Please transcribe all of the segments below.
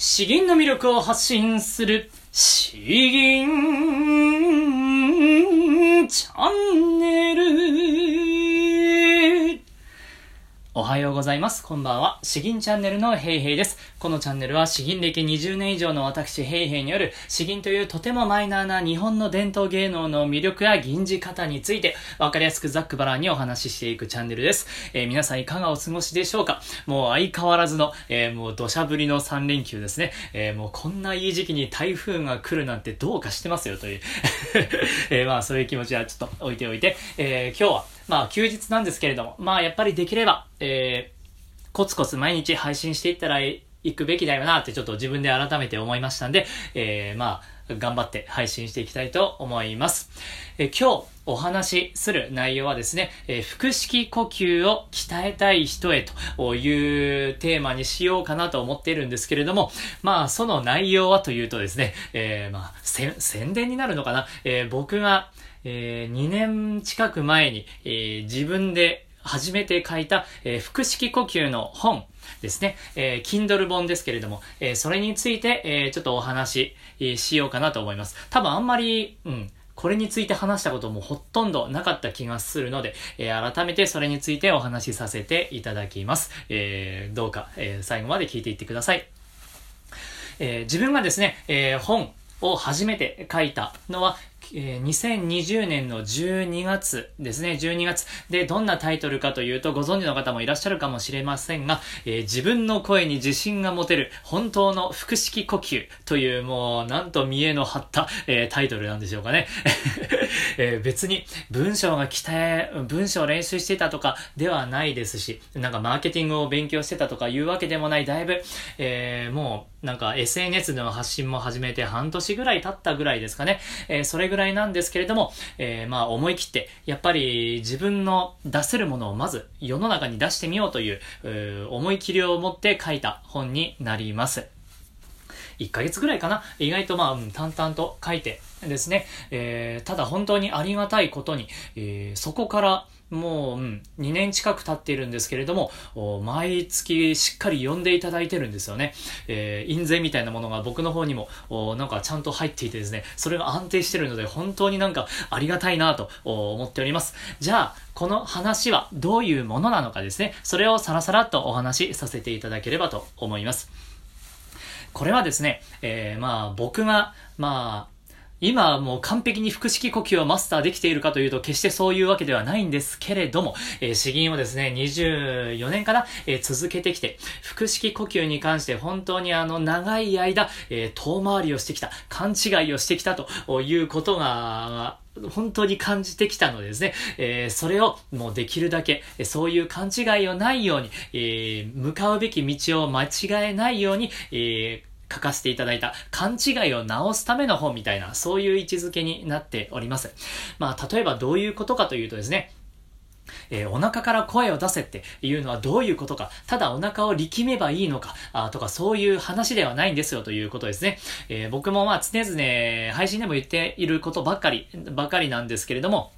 詩吟の魅力を発信する詩吟チャンネル。おはようございます。こんばんは。詩吟チャンネルのヘイヘイです。このチャンネルは詩吟歴20年以上の私ヘイヘイによる詩吟というとてもマイナーな日本の伝統芸能の魅力や吟じ方についてわかりやすくざっくばらんにお話ししていくチャンネルです。えー、皆さんいかがお過ごしでしょうか？もう相変わらずの、えー、もう土砂降りの3連休ですね。えー、もうこんないい時期に台風が来るなんてどうかしてますよという えまあそういう気持ちはちょっと置いておいて、え今日はまあ休日なんですけれども、まあやっぱりできれば、えー、コツコツ毎日配信していったらいくべきだよなってちょっと自分で改めて思いましたんで、えー、まあ、頑張って配信していきたいと思います。え今日お話しする内容はですね、え腹式呼吸を鍛えたい人へというテーマにしようかなと思っているんですけれども、まあ、その内容はというとですね、えー、まあ、宣伝になるのかな、えー、僕が、えー、2年近く前に、えー、自分で初めて書いた、え、腹式呼吸の本ですね、えー、Kindle 本ですけれども、え、それについて、え、ちょっとお話ししようかなと思います。多分あんまり、うん、これについて話したこともほとんどなかった気がするので、えー、改めてそれについてお話しさせていただきます。えー、どうか、えー、最後まで聞いていってください。え、自分がですね、え、本を初めて書いたのは、え、2020年の12月ですね、12月。で、どんなタイトルかというと、ご存知の方もいらっしゃるかもしれませんが、えー、自分の声に自信が持てる、本当の腹式呼吸という、もう、なんと見栄の張った、えー、タイトルなんでしょうかね。え別に、文章が鍛え、文章を練習してたとかではないですし、なんかマーケティングを勉強してたとかいうわけでもない、だいぶ、えもう、なんか SNS での発信も始めて半年ぐらい経ったぐらいですかね。えそれぐらいらいなんですけれども、えー、まあ思い切って、やっぱり自分の出せるものをまず世の中に出してみようという、う思い切りを持って書いた本になります。1ヶ月ぐらいかな？意外とまあ、うん、淡々と書いてですね、えー、ただ本当にありがたいことに、えー、そこからもう、うん、2年近く経っているんですけれども、毎月しっかり読んでいただいてるんですよね。えー、印税みたいなものが僕の方にも、なんかちゃんと入っていてですね、それが安定してるので、本当になんかありがたいなと思っております。じゃあ、この話はどういうものなのかですね、それをさらさらっとお話しさせていただければと思います。これはですね、えー、まあ僕が、まあ、今はもう完璧に腹式呼吸をマスターできているかというと決してそういうわけではないんですけれども、えー、詩吟をですね、24年から、えー、続けてきて、腹式呼吸に関して本当にあの長い間、えー、遠回りをしてきた、勘違いをしてきたということが、本当に感じてきたのでですね、えー、それをもうできるだけ、そういう勘違いをないように、えー、向かうべき道を間違えないように、えー書かせていただいた。勘違いを直すための本みたいな、そういう位置づけになっております。まあ、例えばどういうことかというとですね、えー、お腹から声を出せっていうのはどういうことか、ただお腹を力めばいいのか、あとかそういう話ではないんですよということですね。えー、僕もまあ常々配信でも言っていることばっかり、ばかりなんですけれども、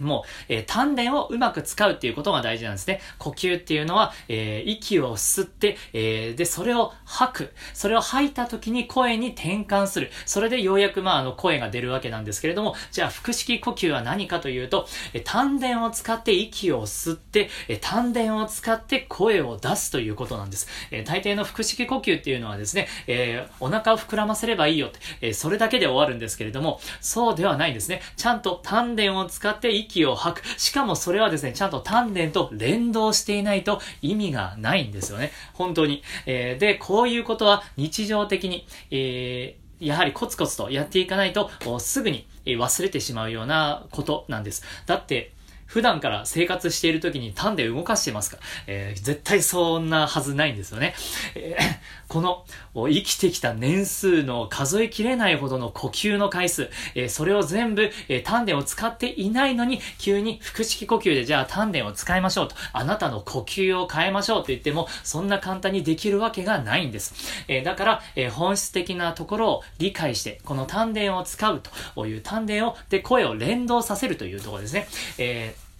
もう、えー、丹田をうまく使うっていうことが大事なんですね。呼吸っていうのは、えー、息を吸って、えー、で、それを吐く。それを吐いた時に声に転換する。それでようやく、まあ、あの、声が出るわけなんですけれども、じゃあ、腹式呼吸は何かというと、えー、丹田を使って息を吸って、えー、丹田を使って声を出すということなんです。えー、大抵の腹式呼吸っていうのはですね、えー、お腹を膨らませればいいよって、えー、それだけで終わるんですけれども、そうではないんですね。ちゃんと丹田を使って息を吐く。しかもそれはですね、ちゃんと丹田と連動していないと意味がないんですよね。本当に。えー、で、こういうことは日常的に、えー、やはりコツコツとやっていかないと、すぐに忘れてしまうようなことなんです。だって、普段から生活している時に単で動かしてますか、えー、絶対そんなはずないんですよね。えー、この生きてきた年数の数えきれないほどの呼吸の回数、えー、それを全部、えー、丹田を使っていないのに、急に腹式呼吸でじゃあ丹田を使いましょうと、あなたの呼吸を変えましょうと言っても、そんな簡単にできるわけがないんです。えー、だから、え本質的なところを理解して、この丹田を使うという丹田を、で、声を連動させるというところですね。えー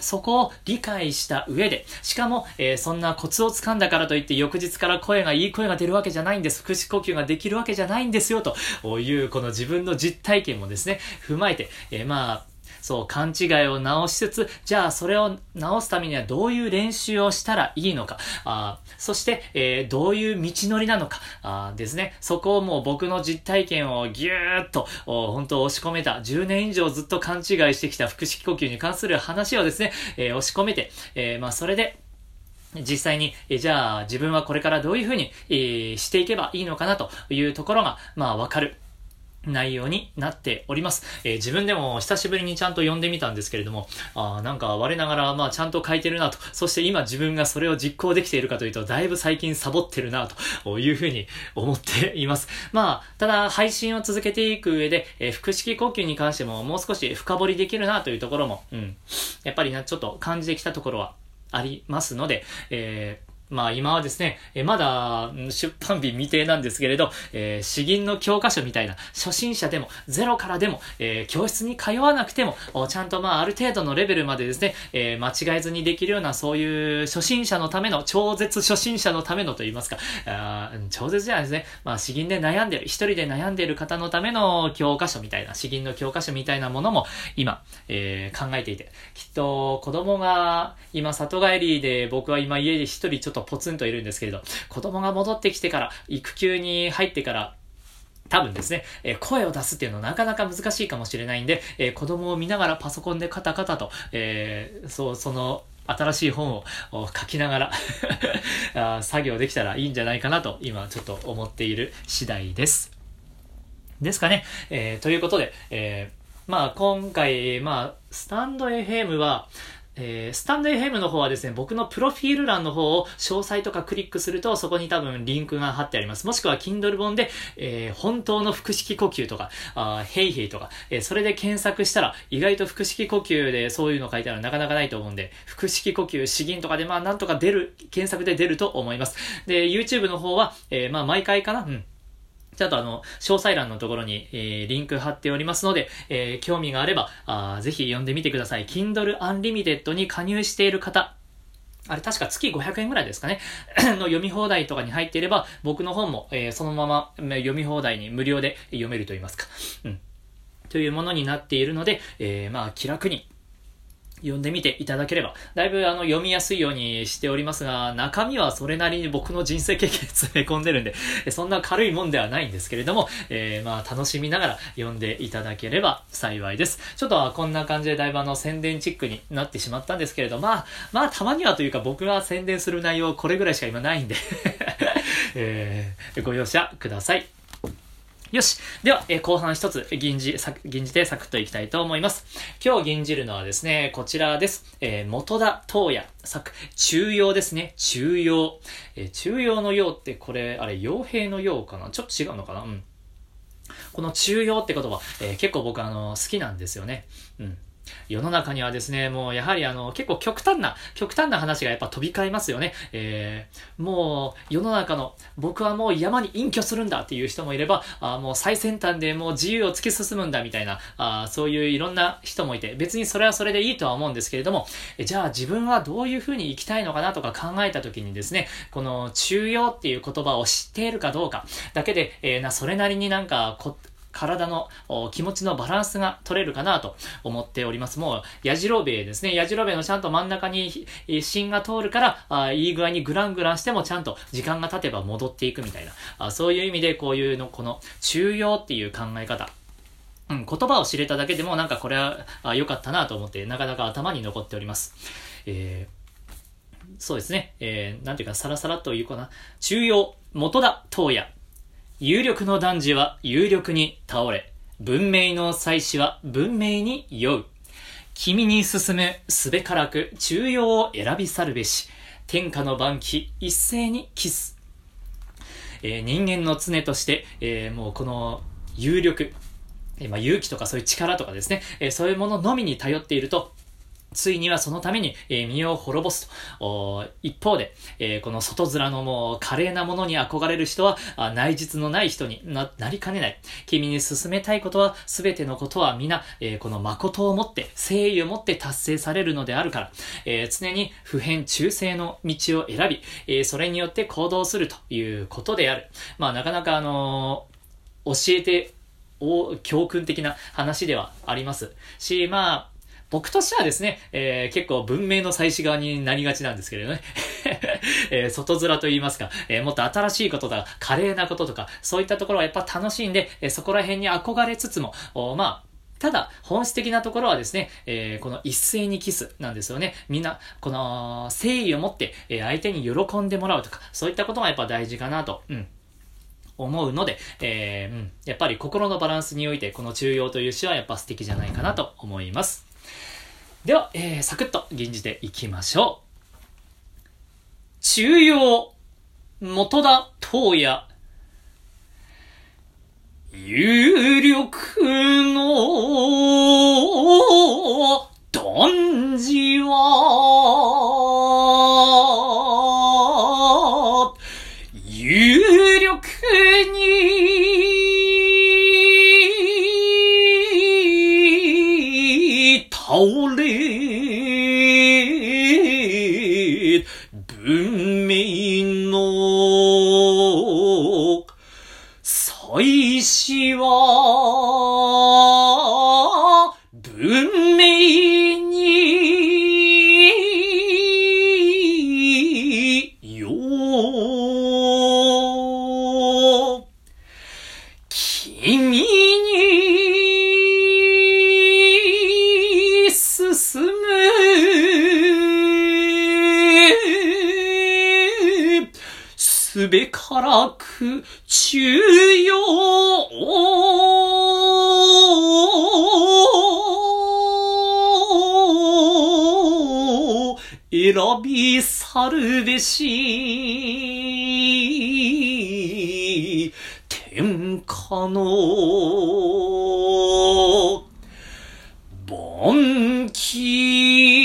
そこを理解した上で、しかも、えー、そんなコツをつかんだからといって翌日から声がいい声が出るわけじゃないんです。腹式呼吸ができるわけじゃないんですよ、というこの自分の実体験もですね、踏まえて、えー、まあ、そう、勘違いを直しつつ、じゃあそれを直すためにはどういう練習をしたらいいのか、あそして、えー、どういう道のりなのか、あですね。そこをもう僕の実体験をぎゅーっと、本当押し込めた、10年以上ずっと勘違いしてきた腹式呼吸に関する話をですね、えー、押し込めて、えー、まあそれで、実際に、えじゃあ自分はこれからどういうふうに、えー、していけばいいのかなというところが、まあわかる。内容になっております。えー、自分でも久しぶりにちゃんと読んでみたんですけれども、あなんか我ながら、まあちゃんと書いてるなと、そして今自分がそれを実行できているかというと、だいぶ最近サボってるなというふうに思っています。まあ、ただ配信を続けていく上で、えー、腹式呼吸に関してももう少し深掘りできるなというところも、うん、やっぱりな、ちょっと感じてきたところはありますので、えーまあ今はですね、えまだ出版日未定なんですけれど、えー、詩吟の教科書みたいな初心者でもゼロからでも、えー、教室に通わなくても、ちゃんとまあある程度のレベルまでですね、えー、間違えずにできるようなそういう初心者のための、超絶初心者のためのと言いますか、あ超絶じゃないですね。まあ詩吟で悩んでる、一人で悩んでる方のための教科書みたいな、詩吟の教科書みたいなものも今、え、考えていて、きっと子供が今里帰りで僕は今家で一人ちょっととポツンといるんですけれど、子供が戻ってきてから、育休に入ってから、多分ですね、えー、声を出すっていうのはなかなか難しいかもしれないんで、えー、子供を見ながらパソコンでカタカタと、えー、そう、その、新しい本を書きながら 作業できたらいいんじゃないかなと今ちょっと思っている次第です。ですかね。えー、ということで、えー、まあ今回、まあ、スタンド FM は、えー、スタンド FM の方はですね、僕のプロフィール欄の方を詳細とかクリックすると、そこに多分リンクが貼ってあります。もしくは Kindle 本で、えー、本当の腹式呼吸とか、あヘイヘイとか、えー、それで検索したら、意外と腹式呼吸でそういうの書いてあるのなかなかないと思うんで、腹式呼吸、詩吟とかで、まあなんとか出る、検索で出ると思います。で、YouTube の方は、え、まあ毎回かな？うん。ちゃんとあの、詳細欄のところに、えー、リンク貼っておりますので、えー、興味があれば、あぜひ読んでみてください。Kindle Unlimited に加入している方、あれ確か月500円ぐらいですかね の読み放題とかに入っていれば、僕の本も、えー、そのまま読み放題に無料で読めると言いますか。うん。というものになっているので、えー、まあ気楽に読んでみていただければ、だいぶあの読みやすいようにしておりますが、中身はそれなりに僕の人生経験詰め込んでるんで、そんな軽いもんではないんですけれども、えー、まあ楽しみながら読んでいただければ幸いです。ちょっとこんな感じでだいぶあの宣伝チックになってしまったんですけれど、まあ、まあたまにはというか僕が宣伝する内容これぐらいしか今ないんで えー、ご容赦ください。よし。では、えー、後半一つ、銀じ、銀じてサクッといきたいと思います。今日銀じるのはですね、こちらです。えー、元田東也作、中庸ですね。中庸。えー、中庸の庸ってこれ、あれ、傭兵の庸かな？ちょっと違うのかな？うん。この中庸って言葉、えー、結構僕あの、好きなんですよね。うん。世の中にはですね、もうやはりあの、結構極端な、極端な話がやっぱ飛び交いますよね。えー、もう世の中の、僕はもう山に隠居するんだっていう人もいれば、あもう最先端でもう自由を突き進むんだみたいな、あそういういろんな人もいて、別にそれはそれでいいとは思うんですけれども、えじゃあ自分はどういうふうに生きたいのかなとか考えた時にですね、この中庸っていう言葉を知っているかどうかだけで、えー、な、それなりになんかこ、体の気持ちのバランスが取れるかなと思っております。もう、やじろべですね。やじろべのちゃんと真ん中に芯が通るから、あいい具合にグラングランしてもちゃんと時間が経てば戻っていくみたいな。あそういう意味でこういうの、この中庸っていう考え方。うん、言葉を知れただけでもなんかこれは良かったなと思ってなかなか頭に残っております。えー、そうですね。えー、なんていうか、さらさらというかな。中庸、元田東也。有力の男児は有力に倒れ、文明の祭司は文明に酔う。君に進むすべからく中庸を選び去るべし。天下の晩期一斉にキス。えー、人間の常として、えー、もうこの有力、えー、まあ、勇気とかそういう力とかですね、えそういうもののみに頼っていると、ついにはそのために、えー、身を滅ぼすと。一方で、えー、この外面のもう華麗なものに憧れる人は、あ内実のない人になりかねない。君に進めたいことは、すべてのことは皆、えー、この誠をもって、誠意をもって達成されるのであるから、えー、常に普遍中性の道を選び、えー、それによって行動するということである。まあ、なかなかあの、教えて、教訓的な話ではありますし、まあ、僕としてはですね、えー、結構文明の祭祀側になりがちなんですけれどね。えー、外面と言いますか、えー、もっと新しいこととか、華麗なこととか、そういったところはやっぱ楽しんで、えそこら辺に憧れつつも、まあ、ただ、本質的なところはですね、えー、この一斉にキスなんですよね。みんな、この、誠意を持って、え、相手に喜んでもらうとか、そういったことがやっぱ大事かなと。うん。思うので、えー、うん、やっぱり心のバランスにおいて、この中庸という詩はやっぱ素敵じゃないかなと思います。では、えー、サクッと吟じていきましょう。中央、元田東也、有力の祭祀は、すべからく、中庸選び去るべし。天下の盆記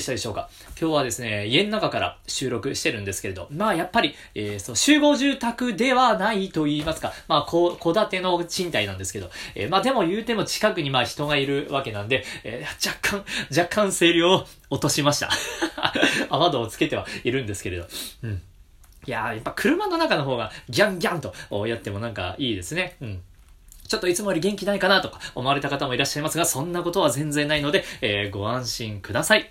でしたでしょうか？今日はですね、家の中から収録してるんですけれど、まあやっぱり、えー、そう、集合住宅ではないと言いますか、まあ、こ、戸建ての賃貸なんですけど、えー、まあでも言うても近くにまあ人がいるわけなんで、えー、若干、若干声量を落としました。雨戸をつけてはいるんですけれど、うん。いやー、やっぱ車の中の方がギャンギャンとやってもなんかいいですね。うん。ちょっといつもより元気ないかなとか思われた方もいらっしゃいますが、そんなことは全然ないので、えー、ご安心ください。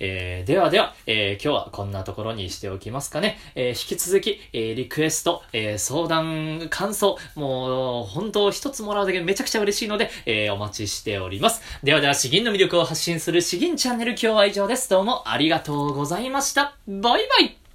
えー、ではでは、えー、今日はこんなところにしておきますかね。えー、引き続き、えリクエスト、え相談、感想、もう、本当一つもらうだけめちゃくちゃ嬉しいので、えお待ちしております。ではでは、詩吟の魅力を発信する詩吟チャンネル今日は以上です。どうもありがとうございました。バイバイ